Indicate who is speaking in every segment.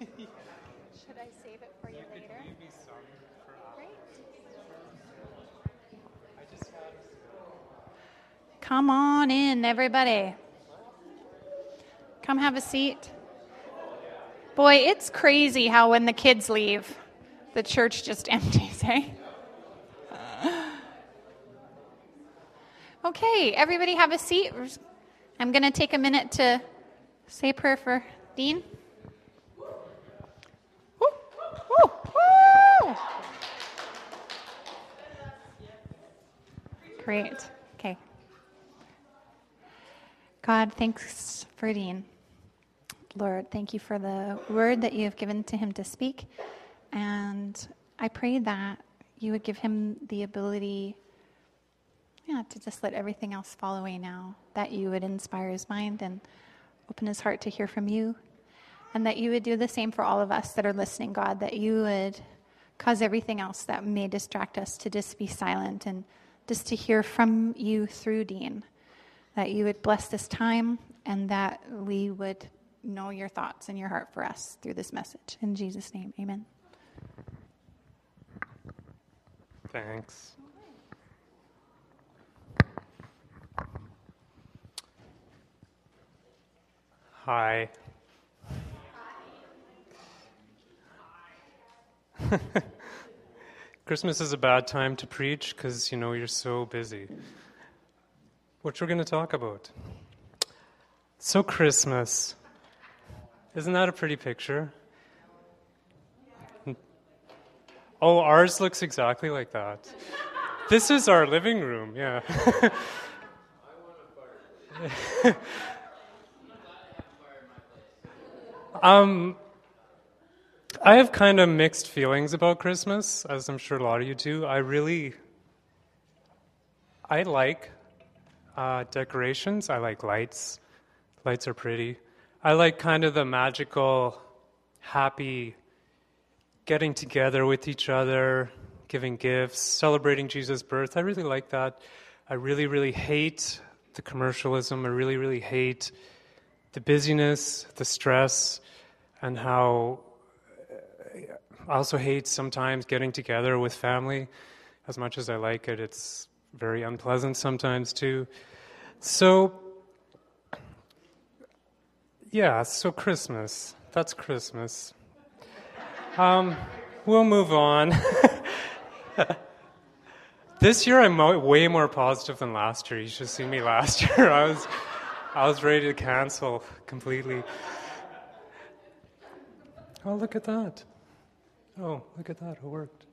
Speaker 1: Should I save it for you later? Great. Come on in, everybody. Come have a seat. Boy, it's crazy how when the kids leave, the church just empties, hey? Eh? Okay, everybody have a seat. I'm going to take a minute to say prayer for Dean. Great. Okay. God, thanks for Dean. Lord, thank you for the word that you have given to him to speak. And I pray that you would give him the ability yeah, to just let everything else fall away now, that you would inspire his mind and open his heart to hear from you, and that you would do the same for all of us that are listening, God, that you would cause everything else that may distract us to just be silent and just to hear from you through Dean, that you would bless this time and that we would know your thoughts and your heart for us through this message. In Jesus' name, amen.
Speaker 2: Thanks. Hi. Christmas is a bad time to preach because you know you're so busy. What we're going to talk about? So, Christmas. Isn't that a pretty picture? Oh, ours looks exactly like that. This is our living room, yeah. Um, I have kind of mixed feelings about Christmas, as I'm sure a lot of you do. I really, I like uh, decorations. I like lights. Lights are pretty. I like kind of the magical, happy, getting together with each other, giving gifts, celebrating Jesus' birth. I really like that. I really, really hate the commercialism. I really, really hate the busyness, the stress, and how I also hate sometimes getting together with family. As much as I like it, it's very unpleasant sometimes too. So, yeah, so Christmas. That's Christmas. Um, we'll move on. this year I'm way more positive than last year. You should see me last year. I was. I was ready to cancel completely. Oh, look at that. Oh, look at that. It worked.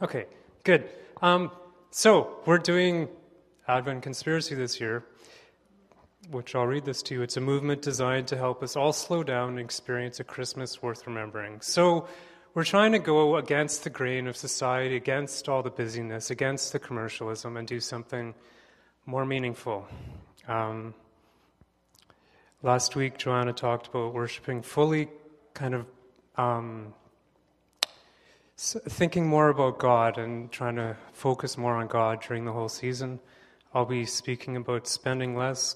Speaker 2: Okay, good. Um, so, we're doing Advent Conspiracy this year, which I'll read this to you. It's a movement designed to help us all slow down and experience a Christmas worth remembering. So, we're trying to go against the grain of society, against all the busyness, against the commercialism, and do something more meaningful. Um, last week, Joanna talked about worshiping fully, kind of um, thinking more about God and trying to focus more on God during the whole season. I'll be speaking about spending less.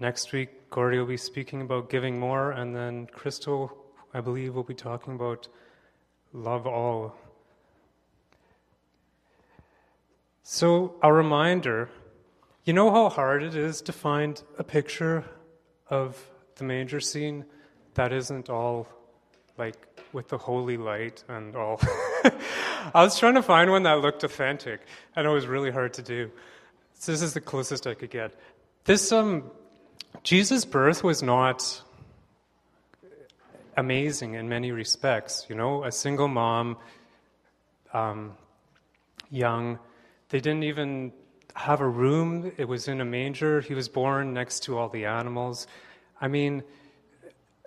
Speaker 2: Next week, Gordy will be speaking about giving more, and then Crystal, I believe, will be talking about love all. So, a reminder you know how hard it is to find a picture of the manger scene that isn't all like with the holy light and all. I was trying to find one that looked authentic, and it was really hard to do. So this is the closest I could get. This um, Jesus' birth was not amazing in many respects. You know, a single mom, um, young. They didn't even have a room. It was in a manger. He was born next to all the animals. I mean,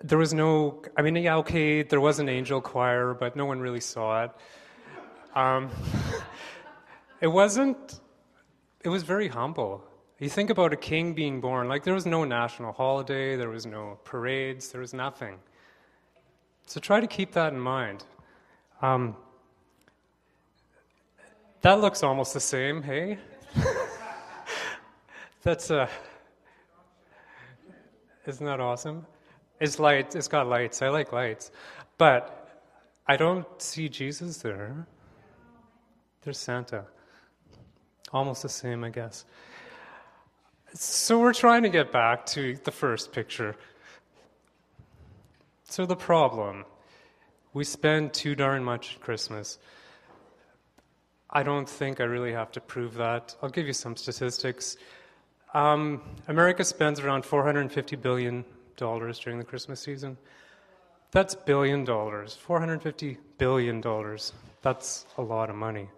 Speaker 2: there was no, I mean, yeah, okay, there was an angel choir, but no one really saw it. Um, it wasn't, it was very humble. You think about a king being born, like there was no national holiday, there was no parades, there was nothing. So try to keep that in mind. Um, that looks almost the same, hey? That's a. Isn't that awesome? It's light. It's got lights. I like lights, but I don't see Jesus there. There's Santa. Almost the same, I guess. So we're trying to get back to the first picture. So the problem, we spend too darn much at Christmas. I don't think I really have to prove that. I'll give you some statistics. Um, America spends around 450 billion dollars during the Christmas season. That's billion dollars. 450 billion dollars. That's a lot of money.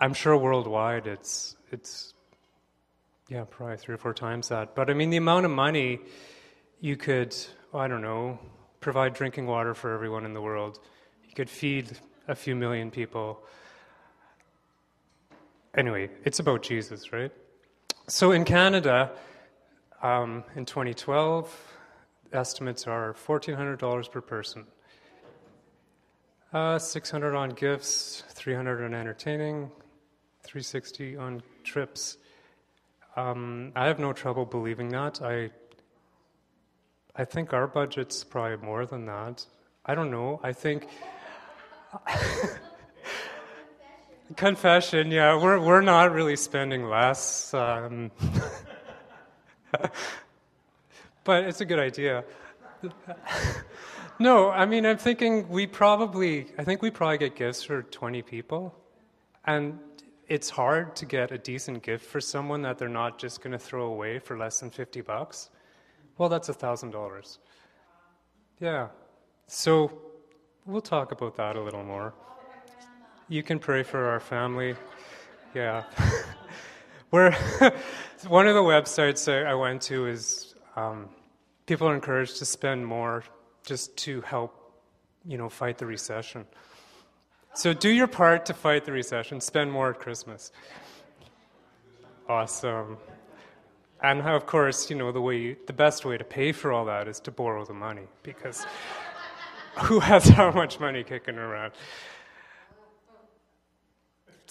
Speaker 2: I'm sure worldwide it's it's yeah, probably three or four times that. But I mean the amount of money you could, I don't know, provide drinking water for everyone in the world. You could feed a few million people. Anyway, it's about Jesus, right? So in Canada, um, in 2012, estimates are $1,400 per person. Uh, 600 on gifts, 300 on entertaining, 360 on trips. Um, I have no trouble believing that. I, I think our budget's probably more than that. I don't know. I think. Confession, yeah, we're, we're not really spending less. Um, but it's a good idea. no, I mean, I'm thinking we probably, I think we probably get gifts for 20 people. And it's hard to get a decent gift for someone that they're not just going to throw away for less than 50 bucks. Well, that's $1,000. Yeah. So we'll talk about that a little more. You can pray for our family. Yeah. We're one of the websites I went to is um, people are encouraged to spend more just to help, you know, fight the recession. So do your part to fight the recession. Spend more at Christmas. Awesome. And of course, you know, the way you, the best way to pay for all that is to borrow the money because who has how much money kicking around?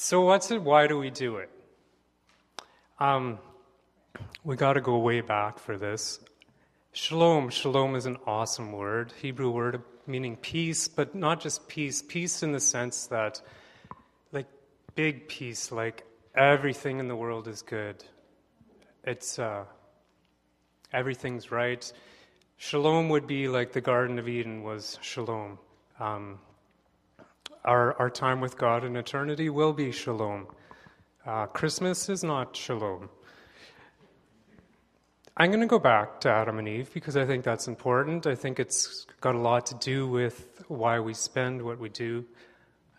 Speaker 2: So what's it? Why do we do it? Um, we got to go way back for this. Shalom. Shalom is an awesome word, Hebrew word meaning peace, but not just peace. Peace in the sense that, like, big peace, like everything in the world is good. It's uh, everything's right. Shalom would be like the Garden of Eden was shalom. Um, our, our time with God in eternity will be shalom. Uh, Christmas is not shalom. I'm going to go back to Adam and Eve because I think that's important. I think it's got a lot to do with why we spend what we do.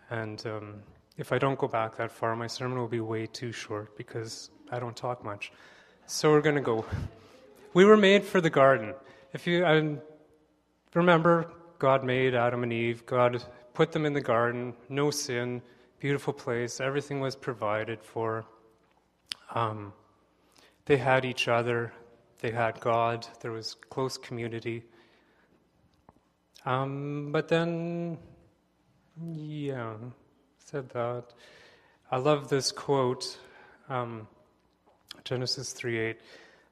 Speaker 2: And um, if I don't go back that far, my sermon will be way too short because I don't talk much. So we're going to go. We were made for the garden. If you I remember, God made Adam and Eve. God put them in the garden, no sin beautiful place. Everything was provided for. Um, they had each other, they had God, there was close community. Um, but then, yeah, said that. I love this quote, um, Genesis 3 8.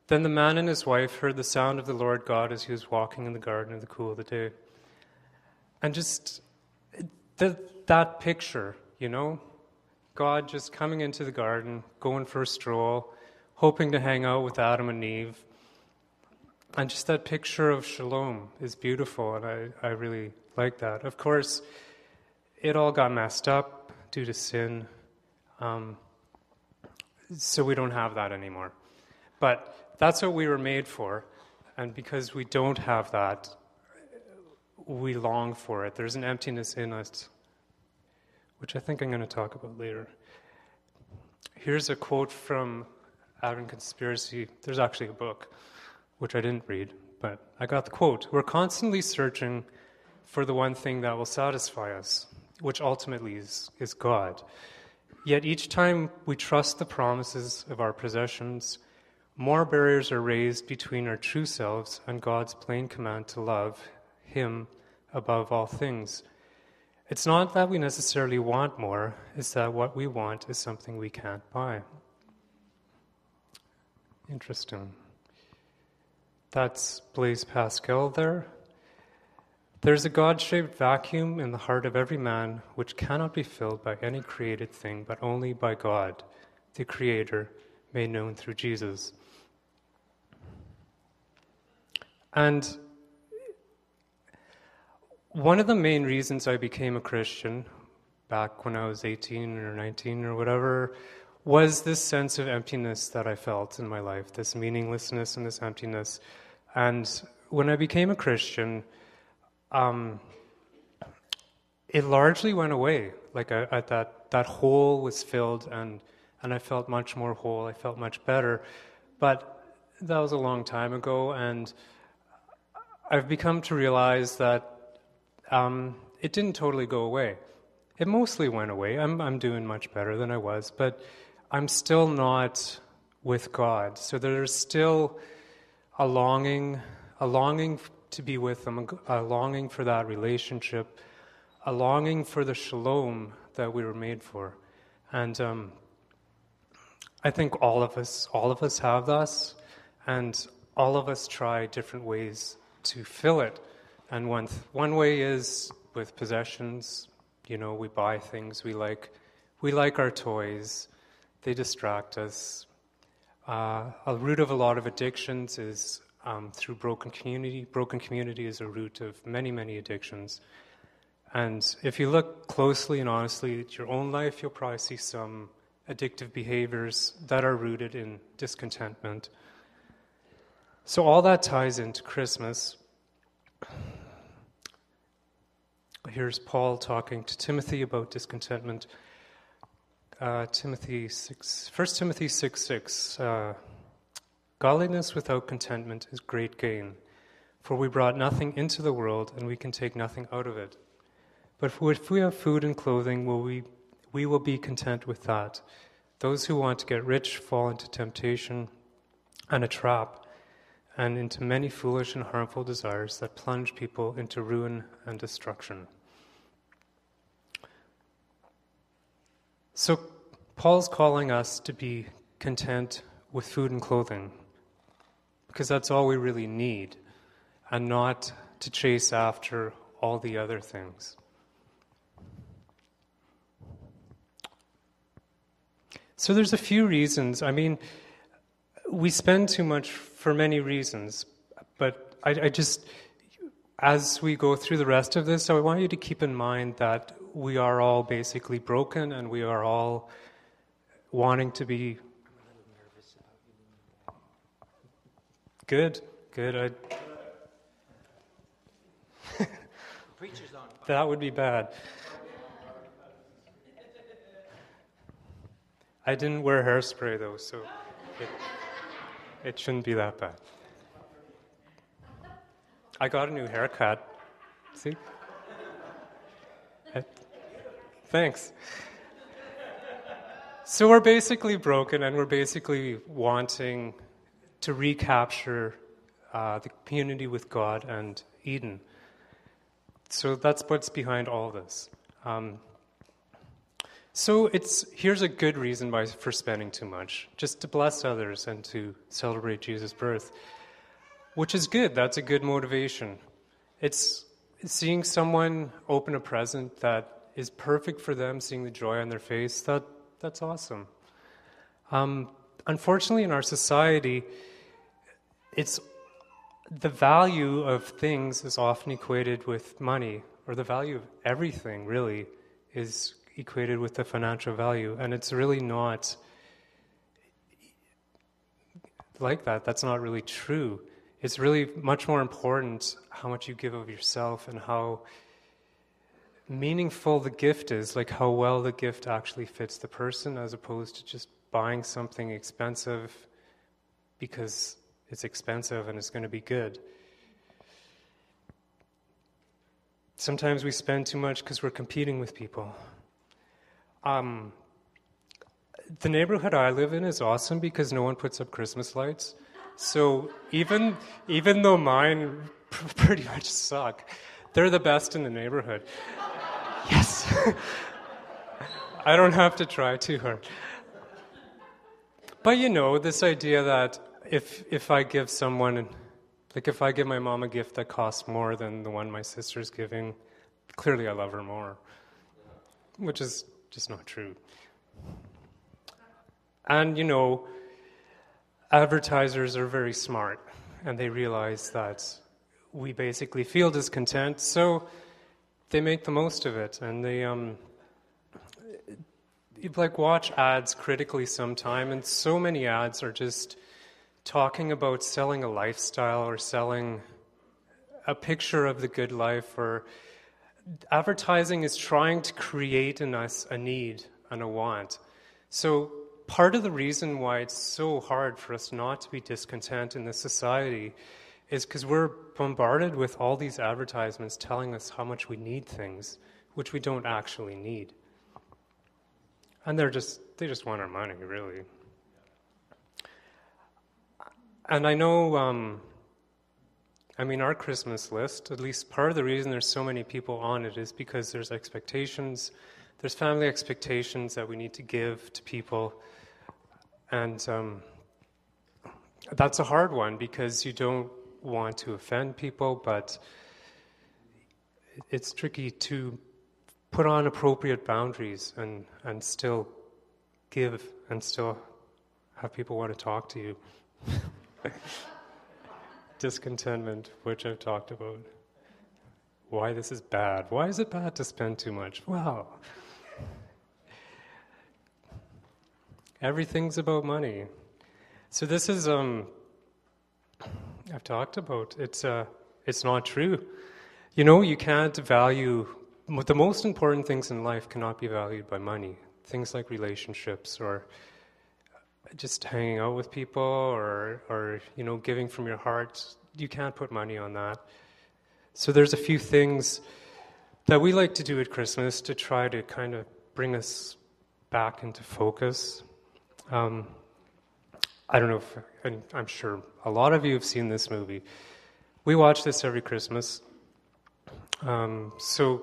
Speaker 2: Then the man and his wife heard the sound of the Lord God as he was walking in the garden in the cool of the day. And just the, that picture, you know? God just coming into the garden, going for a stroll, hoping to hang out with Adam and Eve. And just that picture of shalom is beautiful, and I, I really like that. Of course, it all got messed up due to sin, um, so we don't have that anymore. But that's what we were made for, and because we don't have that, we long for it. There's an emptiness in us which I think I'm going to talk about later. Here's a quote from Advent Conspiracy. There's actually a book, which I didn't read, but I got the quote. We're constantly searching for the one thing that will satisfy us, which ultimately is, is God. Yet each time we trust the promises of our possessions, more barriers are raised between our true selves and God's plain command to love Him above all things. It's not that we necessarily want more, it's that what we want is something we can't buy. Interesting. That's Blaise Pascal there. There's a God shaped vacuum in the heart of every man which cannot be filled by any created thing, but only by God, the Creator, made known through Jesus. And one of the main reasons I became a Christian back when I was 18 or 19 or whatever was this sense of emptiness that I felt in my life, this meaninglessness and this emptiness. And when I became a Christian, um, it largely went away. Like I, I, that, that hole was filled, and, and I felt much more whole. I felt much better. But that was a long time ago, and I've become to realize that um, it didn't totally go away. It mostly went away. I'm, I'm doing much better than I was, but I'm still not with God. So there's still a longing, a longing to be with Him, a longing for that relationship, a longing for the shalom that we were made for. And um, I think all of us, all of us have this, and all of us try different ways to fill it. And one, th- one way is with possessions. You know, we buy things we like. We like our toys, they distract us. Uh, a root of a lot of addictions is um, through broken community. Broken community is a root of many, many addictions. And if you look closely and honestly at your own life, you'll probably see some addictive behaviors that are rooted in discontentment. So, all that ties into Christmas. Here's Paul talking to Timothy about discontentment. Uh, Timothy 6, 1 Timothy 6 6. Uh, Godliness without contentment is great gain, for we brought nothing into the world and we can take nothing out of it. But if we have food and clothing, will we, we will be content with that. Those who want to get rich fall into temptation and a trap and into many foolish and harmful desires that plunge people into ruin and destruction. So, Paul's calling us to be content with food and clothing because that's all we really need and not to chase after all the other things. So, there's a few reasons. I mean, we spend too much for many reasons, but I, I, just, as we go through the rest of this, I want you to keep in mind that we are all basically broken and we are all wanting to be. Good, good. I... that would be bad. I didn't wear hairspray though, so. It, it shouldn't be that bad. I got a new haircut. See? Thanks. So we're basically broken and we're basically wanting to recapture uh, the community with God and Eden. So that's what's behind all this. Um, so it's here's a good reason why for spending too much, just to bless others and to celebrate Jesus' birth, which is good. That's a good motivation. It's seeing someone open a present that is perfect for them, seeing the joy on their face. That that's awesome. Um, unfortunately, in our society, it's the value of things is often equated with money, or the value of everything really is equated with the financial value. And it's really not like that. That's not really true. It's really much more important how much you give of yourself and how meaningful the gift is, like how well the gift actually fits the person, as opposed to just buying something expensive because it's expensive and it's going to be good. Sometimes we spend too much because we're competing with people. Um, the neighborhood I live in is awesome because no one puts up Christmas lights. So even even though mine pretty much suck, they're the best in the neighborhood. Yes. I don't have to try too hard. But you know, this idea that if if I give someone Like if I give my mom a gift that costs more than the one my sister's giving, clearly I love her more, which is just not true. And you know, advertisers are very smart and they realize that we basically feel discontent, so they make the most of it and they um, like watch ads critically sometime and so many ads are just talking about selling a lifestyle or selling a picture of the good life or advertising is trying to create in us a need and a want. So part of the reason why it's so hard for us not to be discontent in this society is because we're bombarded with all these advertisements telling us how much we need things which we don't actually need. And they're just they just want our money really. And i know um, i mean our christmas list at least part of the reason there's so many people on it is because there's expectations there's family expectations that we need to give to people. And um, that's a hard one because you don't want to offend people, but it's tricky to put on appropriate boundaries and, and still give and still have people want to talk to you. Discontentment, which I've talked about. Why this is bad. Why is it bad to spend too much? Well, everything's about money. So this is um, I've talked about. It's, uh, it's not true. You know, you can't value, the most important things in life cannot be valued by money. Things like relationships or just hanging out with people or, or, you know, giving from your heart. You can't put money on that. So there's a few things that we like to do at Christmas to try to kind of bring us back into focus. Um, I don't know if, and I'm sure a lot of you have seen this movie. We watch this every Christmas. Um, so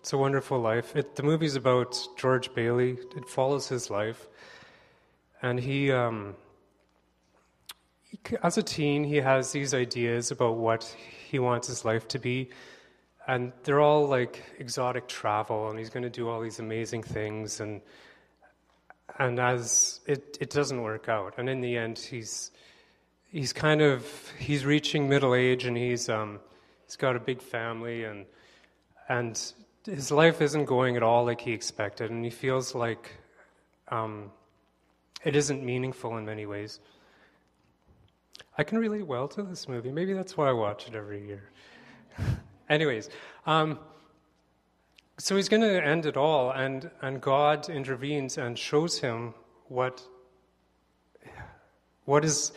Speaker 2: it's a wonderful life. It, the movie's about George Bailey. It follows his life, and he, um, as a teen, he has these ideas about what he wants his life to be, and they're all like exotic travel, and he's going to do all these amazing things, and and as it, it doesn't work out, and in the end, he's he's kind of he's reaching middle age, and he's um, he's got a big family, and and his life isn't going at all like he expected, and he feels like um, it isn't meaningful in many ways. I can relate well to this movie. Maybe that's why I watch it every year. Anyways. Um, so he's going to end it all, and, and God intervenes and shows him what, what, is,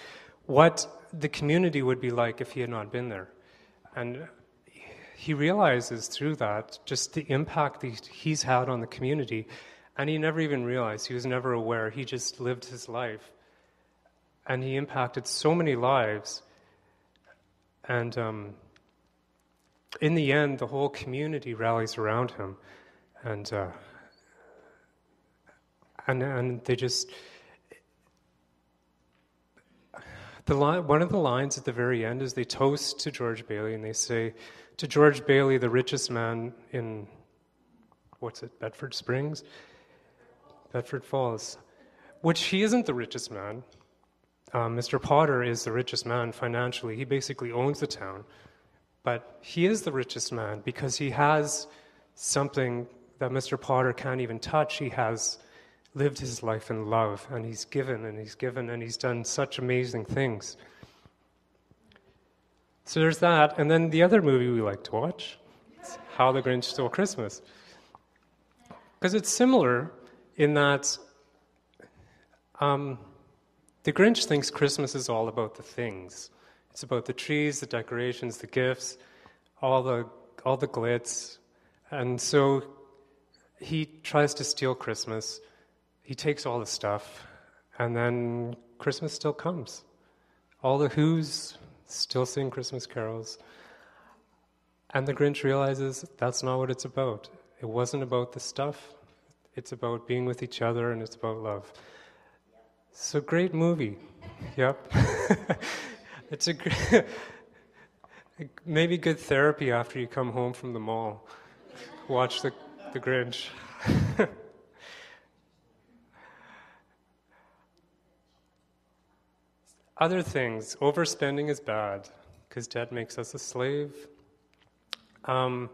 Speaker 2: what the community would be like if he had not been there. And he realizes through that just the impact that he's had on the community, and he never even realized, he was never aware, he just lived his life. And he impacted so many lives. And um, in the end, the whole community rallies around him, and uh, and and they just the line, one of the lines at the very end is they toast to George Bailey and they say, "To George Bailey, the richest man in what's it, Bedford Springs, Bedford Falls, which he isn't the richest man." Uh, Mr. Potter is the richest man financially. He basically owns the town. But he is the richest man because he has something that Mr. Potter can't even touch. He has lived his life in love and he's given and he's given and he's done such amazing things. So there's that. And then the other movie we like to watch is How the Grinch Stole Christmas. Because it's similar in that um, the Grinch thinks Christmas is all about the things. It's about the trees, the decorations, the gifts, all the, all the glitz. And so he tries to steal Christmas. He takes all the stuff, and then Christmas still comes. All the Who's still sing Christmas carols. And the Grinch realizes that's not what it's about. It wasn't about the stuff, it's about being with each other and it's about love. So, great movie. Yep. It's a Maybe good therapy after you come home from the mall. Watch the, the Grinch. Other things, overspending is bad because debt makes us a slave. Um,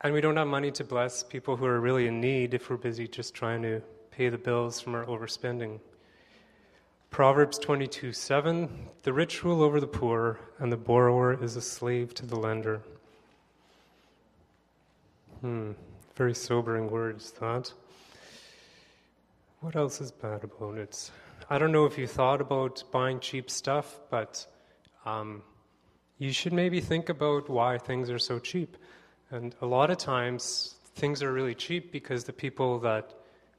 Speaker 2: and we don't have money to bless people who are really in need if we're busy just trying to pay the bills from our overspending. Proverbs 22 7 The rich rule over the poor, and the borrower is a slave to the lender. Hmm, very sobering words, that. What else is bad about it? I don't know if you thought about buying cheap stuff, but um, you should maybe think about why things are so cheap. And a lot of times, things are really cheap because the people that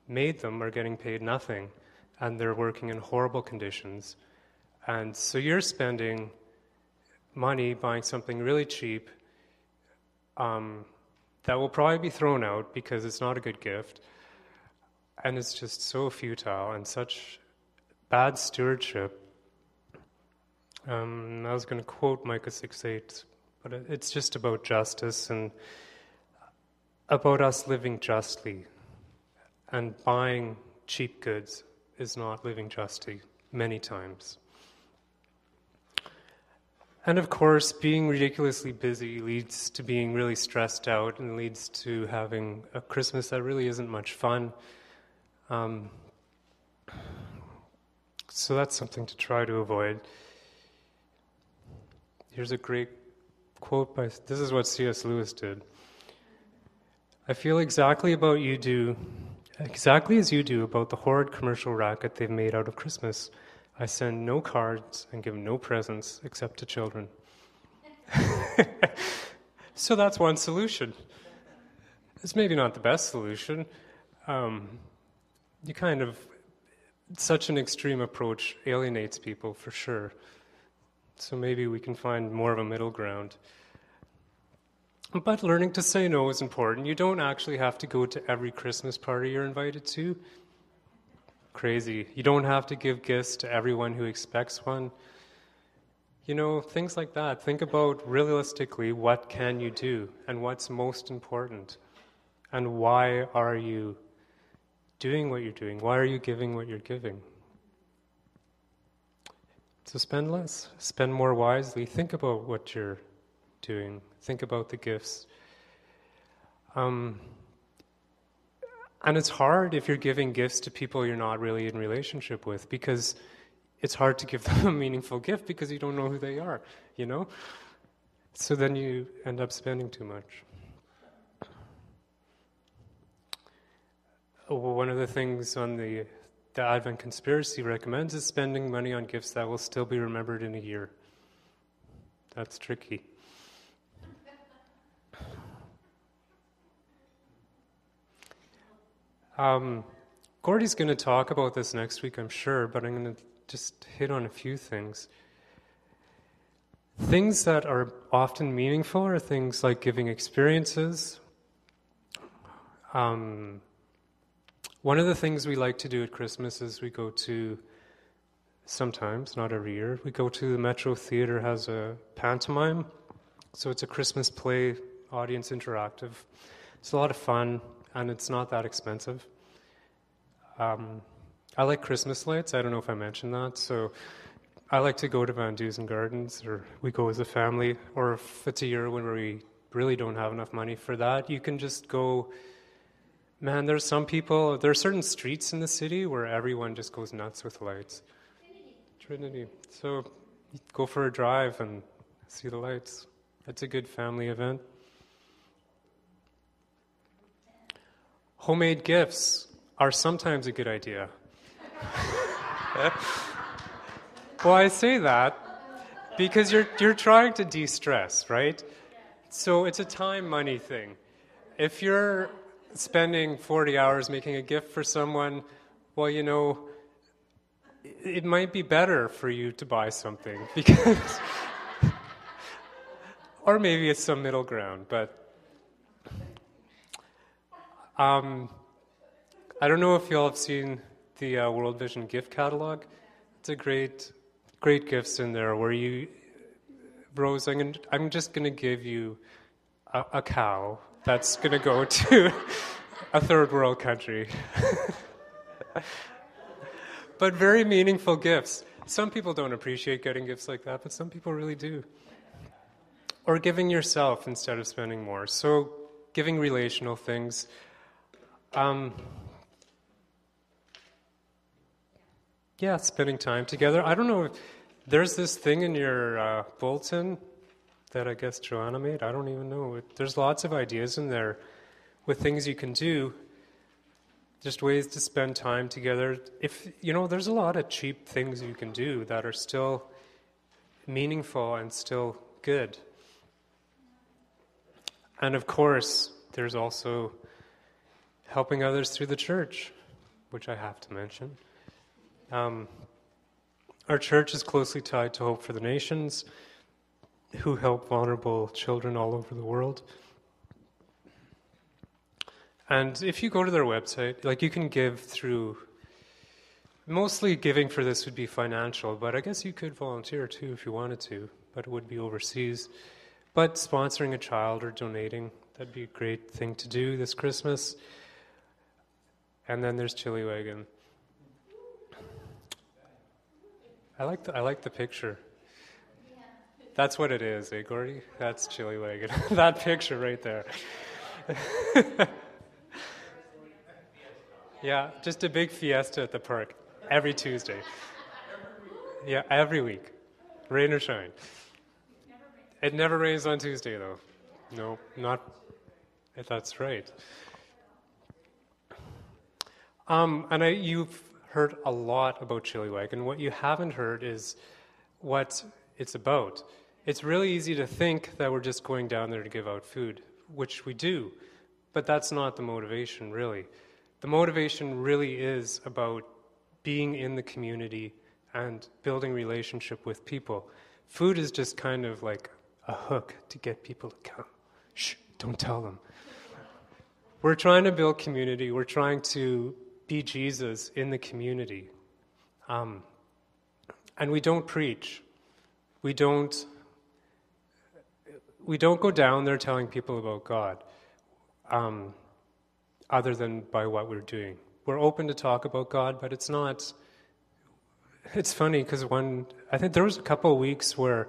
Speaker 2: made them are getting paid nothing and they're working in horrible conditions. And so you're spending money buying something really cheap um, that will probably be thrown out because it's not a good gift. And it's just so futile and such bad stewardship. Um, I was going to quote Micah 6 8, but it's just about justice and about us living justly and buying cheap goods is not living justly many times. And of course, being ridiculously busy leads to being really stressed out and leads to having a Christmas that really isn't much fun. Um, so that's something to try to avoid. Here's a great quote by this is what C.S. Lewis did. I feel exactly about you do exactly as you do about the horrid commercial racket they've made out of Christmas. I send no cards and give no presents except to children. so that's one solution. It's maybe not the best solution. Um, you kind of, such an extreme approach alienates people for sure. So maybe we can find more of a middle ground. But learning to say no is important. You don't actually have to go to every Christmas party you're invited to. Crazy. You don't have to give gifts to everyone who expects one. You know, things like that. Think about realistically what can you do and what's most important and why are you doing what you're doing? Why are you giving what you're giving? So spend less, spend more wisely. Think about what you're doing. Think about the gifts. Um, and it's hard if you're giving gifts to people you're not really in relationship with because it's hard to give them a meaningful gift because you don't know who they are, you know? So then you end up spending too much. One of the things on the, the Advent Conspiracy recommends is spending money on gifts that will still be remembered in a year. That's tricky. Um, Gordy's going to talk about this next week, I'm sure, but I'm going to just hit on a few things. Things that are often meaningful are things like giving experiences. Um, one of the things we like to do at Christmas is we go to, sometimes, not every year, we go to the Metro Theatre has a pantomime. So it's a Christmas play, audience interactive. It's a lot of fun and it's not that expensive. Um, I like Christmas lights. I don't know if I mentioned that. So I like to go to Van Dusen Gardens, or we go as a family, or if it's a year when we really don't have enough money for that, you can just go. Man, there's some people, there are certain streets in the city where everyone just goes nuts with lights. Trinity. Trinity. So go for a drive and see the lights. It's a good family event. Homemade gifts are sometimes a good idea. well, I say that because you're, you're trying to de stress, right? So it's a time money thing. If you're spending 40 hours making a gift for someone, well, you know, it might be better for you to buy something because. or maybe it's some middle ground, but um, I don't know if you all have seen the uh, World Vision gift catalog. It's a great, great gifts in there where you Rose, I'm, gonna, I'm just going to give you a, a cow that's going to go to a third world country. but very meaningful gifts. Some people don't appreciate getting gifts like that, but some people really do. Or giving yourself instead of spending more. So, giving relational things. Um, yeah, spending time together. I don't know if there's this thing in your uh, bulletin that I guess Joanna made. I don't even know. There's lots of ideas in there with things you can do, just ways to spend time together. If you know, there's a lot of cheap things you can do that are still meaningful and still good. And of course, there's also helping others through the church, which I have to mention. Um, our church is closely tied to Hope for the Nations, who help vulnerable children all over the world. And if you go to their website, like you can give through, mostly giving for this would be financial, but I guess you could volunteer too if you wanted to, but it would be overseas. But sponsoring a child or donating, that'd be a great thing to do this Christmas. And then there's Chili Wagon. I like the, I like the picture. That's what it is, eh, Gordy? That's chili wagon. that picture right there. yeah, just a big fiesta at the park every Tuesday. Yeah, every week, rain or shine. It never rains on Tuesday, though. No, not. That's right. Um, and I, you've heard a lot about Chili Wagon. What you haven't heard is what it's about. It's really easy to think that we're just going down there to give out food, which we do, but that's not the motivation, really. The motivation really is about being in the community and building relationship with people. Food is just kind of like a hook to get people to come. Shh, don't tell them. We're trying to build community. We're trying to be Jesus in the community. Um, and we don't preach. We don't. We don't go down there telling people about God, um, other than by what we're doing. We're open to talk about God, but it's not. It's funny because one, I think there was a couple of weeks where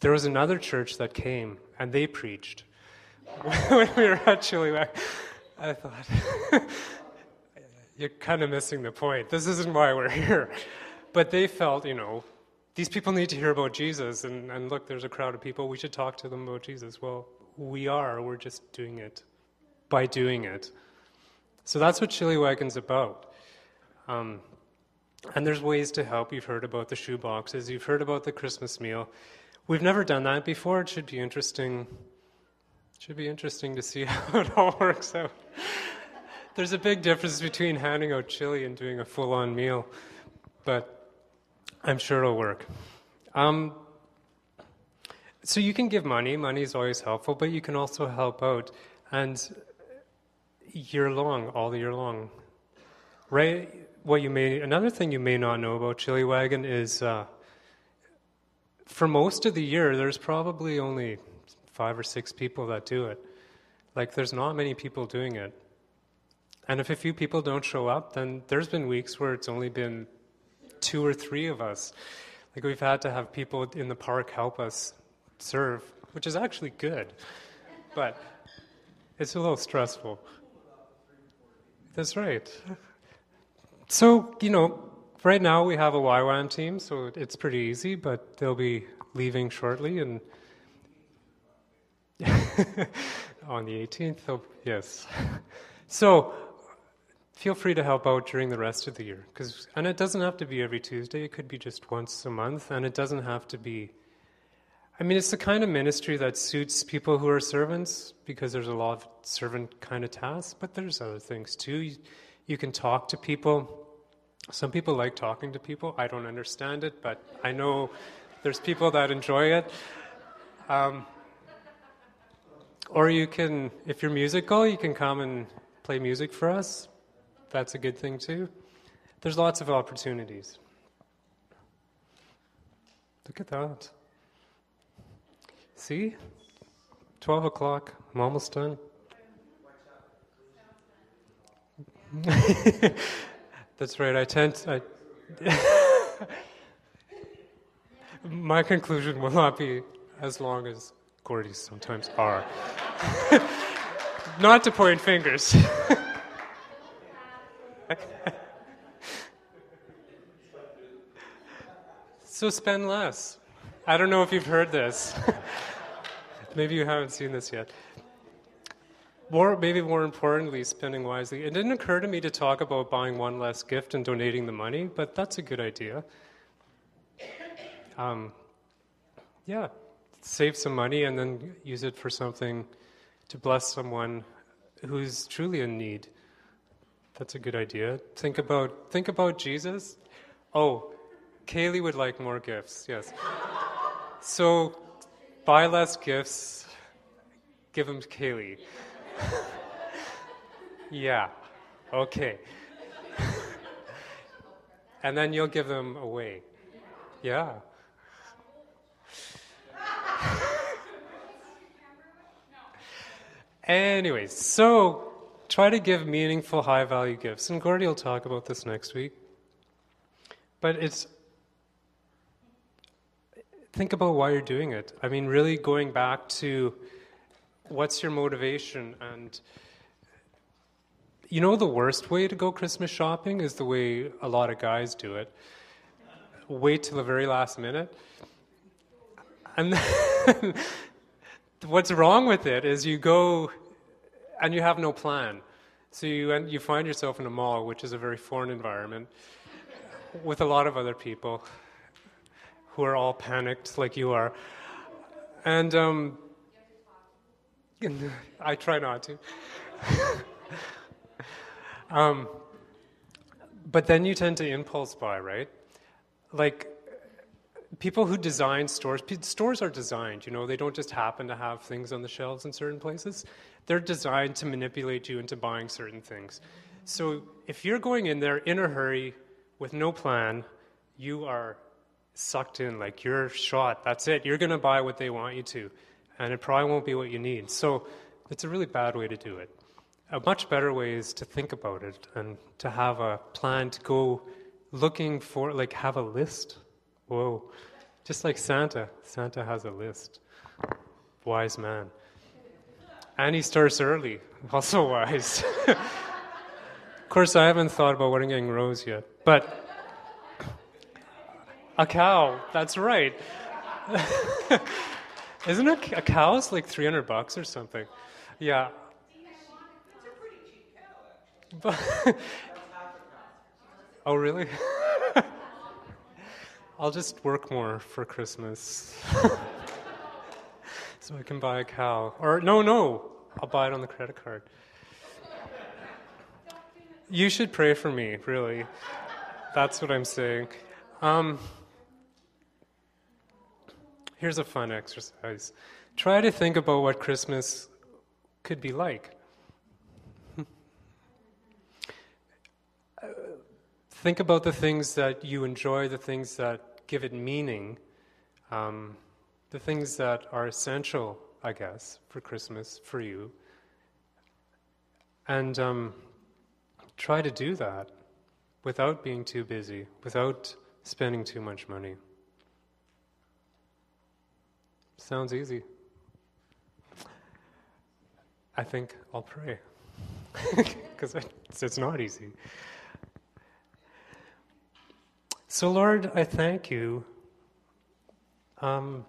Speaker 2: there was another church that came and they preached when we were Chili. I thought, you're kind of missing the point. This isn't why we're here. But they felt, you know, these people need to hear about Jesus. And, and look, there's a crowd of people. We should talk to them about Jesus. Well, we are. We're just doing it by doing it. So that's what Chili Wagon's about. Um, and there's ways to help. You've heard about the shoe boxes. You've heard about the Christmas meal. We've never done that before. It should be interesting. It should be interesting to see how it all works out. There's a big difference between handing out chili and doing a full on meal, but I'm sure it'll work. Um, so you can give money, money is always helpful, but you can also help out. And year long, all year long. Right? What you may, another thing you may not know about Chili Wagon is uh, for most of the year, there's probably only five or six people that do it. Like, there's not many people doing it. And if a few people don't show up, then there's been weeks where it's only been two or three of us. Like we've had to have people in the park help us serve, which is actually good. But it's a little stressful. That's right. So, you know, right now we have a YWAM team, so it's pretty easy, but they'll be leaving shortly and on the 18th, oh, yes. So, feel free to help out during the rest of the year because and it doesn't have to be every tuesday it could be just once a month and it doesn't have to be i mean it's the kind of ministry that suits people who are servants because there's a lot of servant kind of tasks but there's other things too. You, you can talk to people. Some people like talking to people. I don't understand it but i know there's people that enjoy it. Um, or you can if you're musical you can come and play music for us that's a good thing too. There's lots of opportunities. Look at that. See? 12 o'clock. I'm almost done. That's right. I tend to, I My conclusion will not be as long as Gordy's sometimes are. not to point fingers. so spend less. I don't know if you've heard this. maybe you haven't seen this yet. More, maybe more importantly, spending wisely. It didn't occur to me to talk about buying one less gift and donating the money, but that's a good idea. Um, yeah, save some money and then use it for something to bless someone who's truly in need. That's a good idea. Think about think about Jesus. Oh, Kaylee would like more gifts. Yes. So, buy less gifts. Give them to Kaylee. yeah. Okay. and then you'll give them away. Yeah. Anyways, so try to give meaningful, high value gifts. And Gordy will talk about this next week. But it's. Think about why you're doing it. I mean, really going back to what's your motivation and. You know, the worst way to go Christmas shopping is the way a lot of guys do it wait till the very last minute. And what's wrong with it is you go and you have no plan. So you, you find yourself in a mall, which is a very foreign environment, with a lot of other people who are all panicked like you are. And um, I try not to. um, but then you tend to impulse buy, right? Like, people who design stores, stores are designed, you know, they don't just happen to have things on the shelves in certain places. They're designed to manipulate you into buying certain things. So if you're going in there in a hurry with no plan, you are sucked in, like you're shot. That's it. You're going to buy what they want you to, and it probably won't be what you need. So it's a really bad way to do it. A much better way is to think about it and to have a plan to go looking for, like, have a list Whoa. Just like Santa. Santa has a list. Wise man. And he starts early. Also wise. of course, I haven't thought about wedding getting Rose yet. But a cow. That's right. Isn't it a cow's like 300 bucks or something? Yeah. oh, really? I'll just work more for Christmas. So I can buy a cow. Or, no, no, I'll buy it on the credit card. You should pray for me, really. That's what I'm saying. Um, here's a fun exercise try to think about what Christmas could be like. think about the things that you enjoy, the things that give it meaning, um, the things that are essential, I guess, for Christmas for you. And um, try to do that without being too busy, without spending too much money. Sounds easy. I think I'll pray because it's, not easy. So, Lord, I thank you um,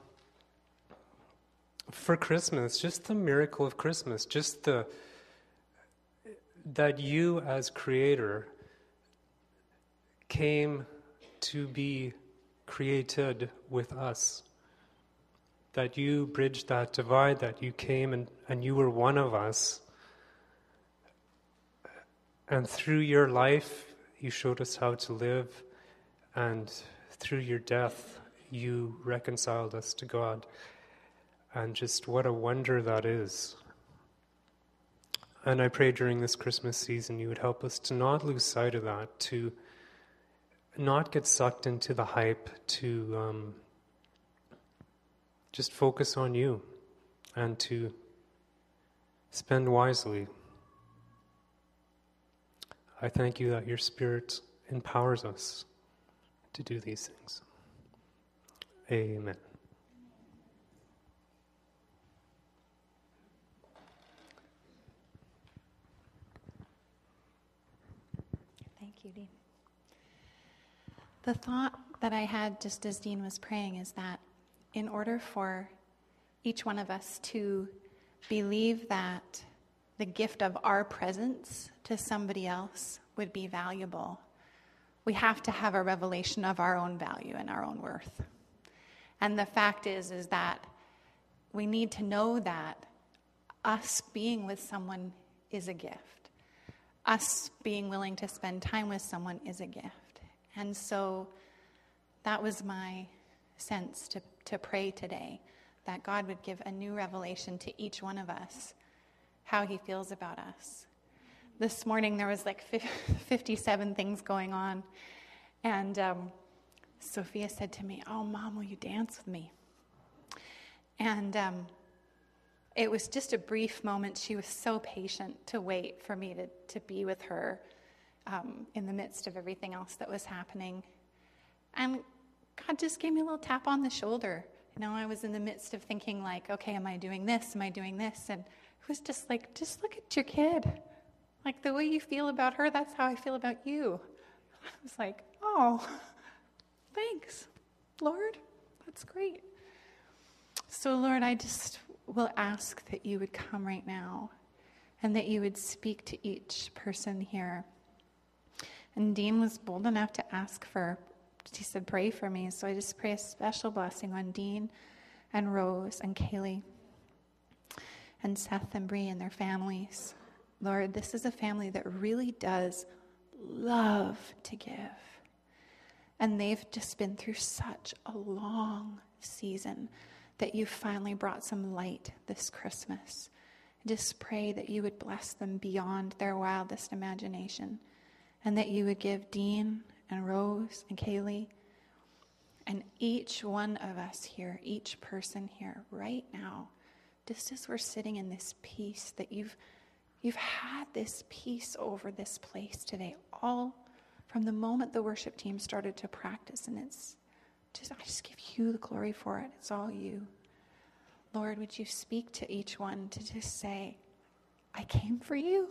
Speaker 2: for Christmas, just the miracle of Christmas, just the that you, as Creator, came to be created with us. That you bridged that divide, that you came and, and you were one of us. And through your life, you showed us how to live and through your death, you reconciled us to God. And just what a wonder that is. And I pray during this Christmas season you would help us to not lose sight of that, to not get sucked into the hype, to um, just focus on you and to spend wisely. I thank you that your Spirit empowers us to do these things. Amen.
Speaker 1: Thank you, Dean. The thought that I had just as Dean was praying is that in order for each one of us to believe that the gift of our presence to somebody else would be valuable, we have to have a revelation of our own value and our own worth. And the fact is is that we need to know that us being with someone is a gift. Us being willing to spend time with someone is a gift. And so that was my sense to, to pray today that God would give a new revelation to each one of us how he feels about us. This morning there was like 57 things going on, and um, Sophia said to me, Oh, mom, will you dance with me? And um, it was just a brief moment. She was so patient to wait for me to, to be with her um, in the midst of everything else that was happening. And God just gave me a little tap on the shoulder. You know, I was in the midst of thinking, like, okay, am I doing this? Am I doing this? And it was just like, just look at your kid. Like, the way you feel about her, that's how I feel about you. I was like, oh, thanks, Lord. That's great. So, Lord, I just will ask that you would come right now and that you would speak to each person here. And Dean was bold enough to ask for he said, Pray for me. So I just pray a special blessing on Dean and Rose and Kaylee and Seth and Bree and their families. Lord, this is a family that really does love to give. And they've just been through such a long season that you finally brought some light this Christmas. Just pray that you would bless them beyond their wildest imagination and that you would give Dean and Rose and Kaylee and each one of us here, each person here right now, just as we're sitting in this peace that you've you've had this peace over this place today all from the moment the worship team started to practice and it's just I just give you the glory for it. It's all you. Lord, would you speak to each one to just say, I came for you.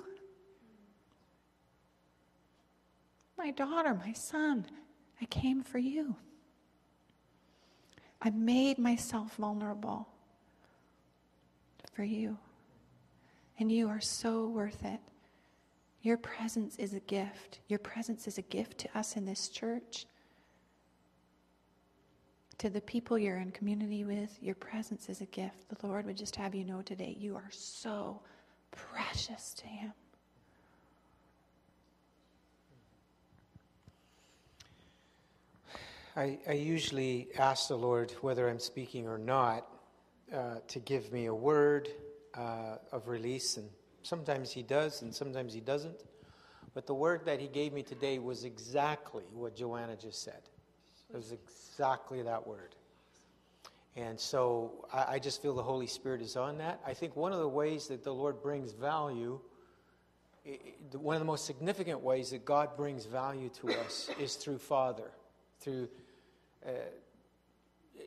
Speaker 1: My daughter, my son, I came for you. I made myself vulnerable for you. And you are so worth it. Your presence is a gift. Your presence is a gift to us in this church. To the people you're in community with, your presence is a gift. The Lord would just have you know today you are so precious to Him.
Speaker 3: I, I usually ask the Lord whether I'm speaking or not uh, to give me a word uh, of release, and sometimes He does, and sometimes He doesn't. But the word that He gave me today was exactly what Joanna just said. It was exactly that word. And so I, I just feel the Holy Spirit is on that. I think one of the ways that the Lord brings value one of the most significant ways that God brings value to us is through Father, through uh,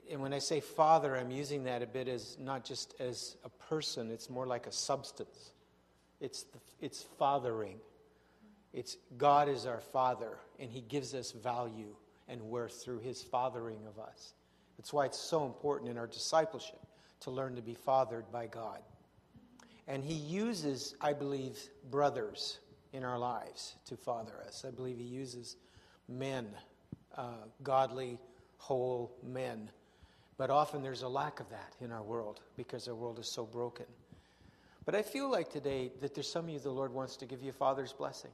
Speaker 3: and when I say father, I'm using that a bit as not just as a person, it's more like a substance. It's, the, it's fathering. It's God is our father, and he gives us value and worth through his fathering of us. That's why it's so important in our discipleship to learn to be fathered by God. And he uses, I believe, brothers in our lives to father us. I believe he uses men, uh, godly whole men. But often there's a lack of that in our world because our world is so broken. But I feel like today that there's some of you the Lord wants to give you a father's blessing.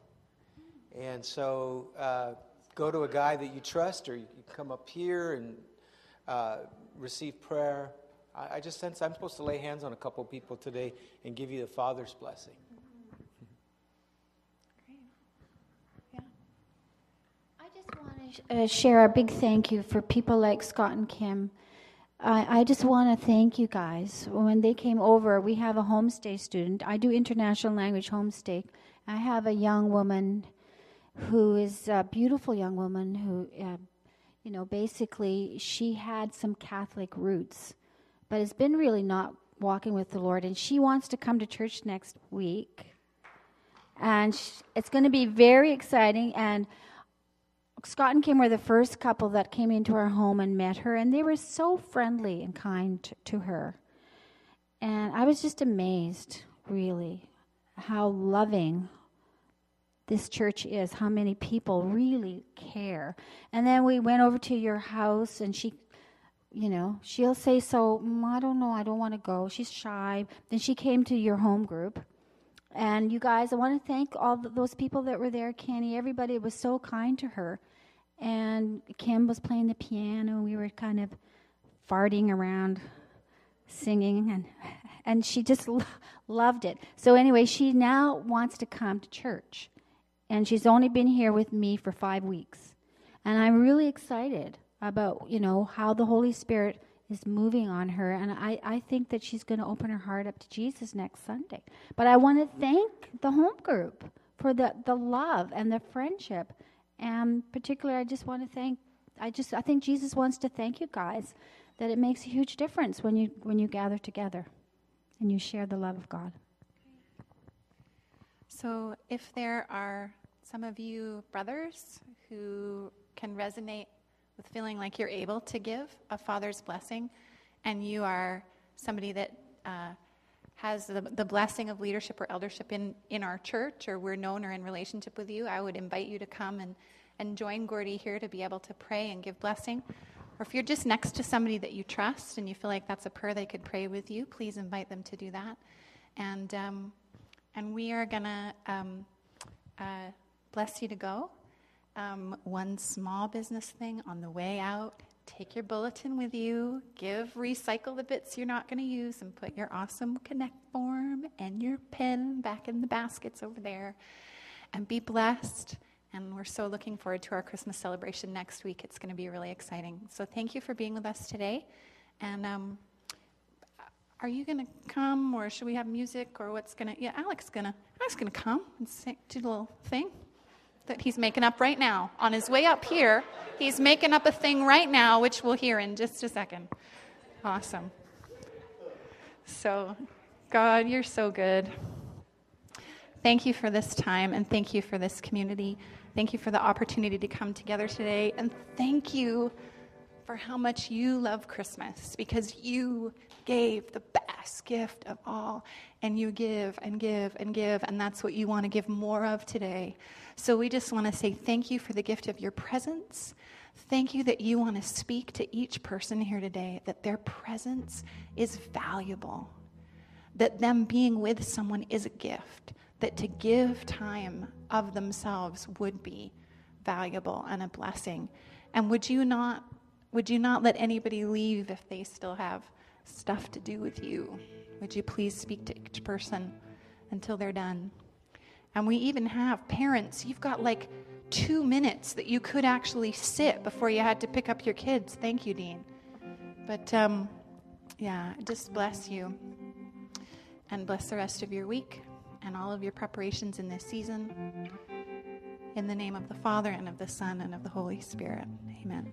Speaker 3: And so uh, go to a guy that you trust, or you come up here and uh, receive prayer. I, I, just sense I'm supposed to lay hands on a couple people today and give you the father's blessing.
Speaker 4: Uh, share a big thank you for people like Scott and Kim. I, I just want to thank you guys. When they came over, we have a homestay student. I do international language homestay. I have a young woman who is a beautiful young woman who, uh, you know, basically she had some Catholic roots, but has been really not walking with the Lord. And she wants to come to church next week. And sh- it's going to be very exciting. And Scott and Kim were the first couple that came into our home and met her, and they were so friendly and kind t- to her. And I was just amazed, really, how loving this church is, how many people really care. And then we went over to your house, and she, you know, she'll say, So, mm, I don't know, I don't want to go. She's shy. Then she came to your home group. And you guys, I want to thank all th- those people that were there, Kenny, everybody was so kind to her and Kim was playing the piano. We were kind of farting around, singing, and and she just lo- loved it. So anyway, she now wants to come to church, and she's only been here with me for five weeks, and I'm really excited about you know how the Holy Spirit is moving on her, and I, I think that she's going to open her heart up to Jesus next Sunday. But I want to thank the home group for the, the love and the friendship and particularly, I just want to thank. I just I think Jesus wants to thank you guys that it makes a huge difference when you when you gather together and you share the love of God.
Speaker 1: So, if there are some of you brothers who can resonate with feeling like you're able to give a father's blessing, and you are somebody that uh, has the, the blessing of leadership or eldership in, in our church, or we're known or in relationship with you, I would invite you to come and, and join Gordy here to be able to pray and give blessing. Or if you're just next to somebody that you trust and you feel like that's a prayer they could pray with you, please invite them to do that. And, um, and we are going to um, uh, bless you to go. Um, one small business thing on the way out take your bulletin with you, give, recycle the bits you're not going to use, and put your awesome Connect form and your pen back in the baskets over there. And be blessed. And we're so looking forward to our Christmas celebration next week. It's going to be really exciting. So thank you for being with us today. And um, are you going to come, or should we have music, or what's going to? Yeah, Alex gonna. Alex gonna come and sing, do a little thing that he's making up right now. On his way up here, he's making up a thing right now, which we'll hear in just a second. Awesome. So, God, you're so good. Thank you for this time, and thank you for this community. Thank you for the opportunity to come together today, and thank you for how much you love Christmas because you gave the best gift of all, and you give and give and give, and that's what you want to give more of today. So we just want to say thank you for the gift of your presence. Thank you that you want to speak to each person here today, that their presence is valuable, that them being with someone is a gift, that to give time of themselves would be valuable and a blessing. And would you not would you not let anybody leave if they still have stuff to do with you? Would you please speak to each person until they're done? And we even have parents, you've got like two minutes that you could actually sit before you had to pick up your kids. Thank you, Dean. But um, yeah, just bless you and bless the rest of your week and all of your preparations in this season. In the name of the Father, and of the Son, and of the Holy Spirit. Amen.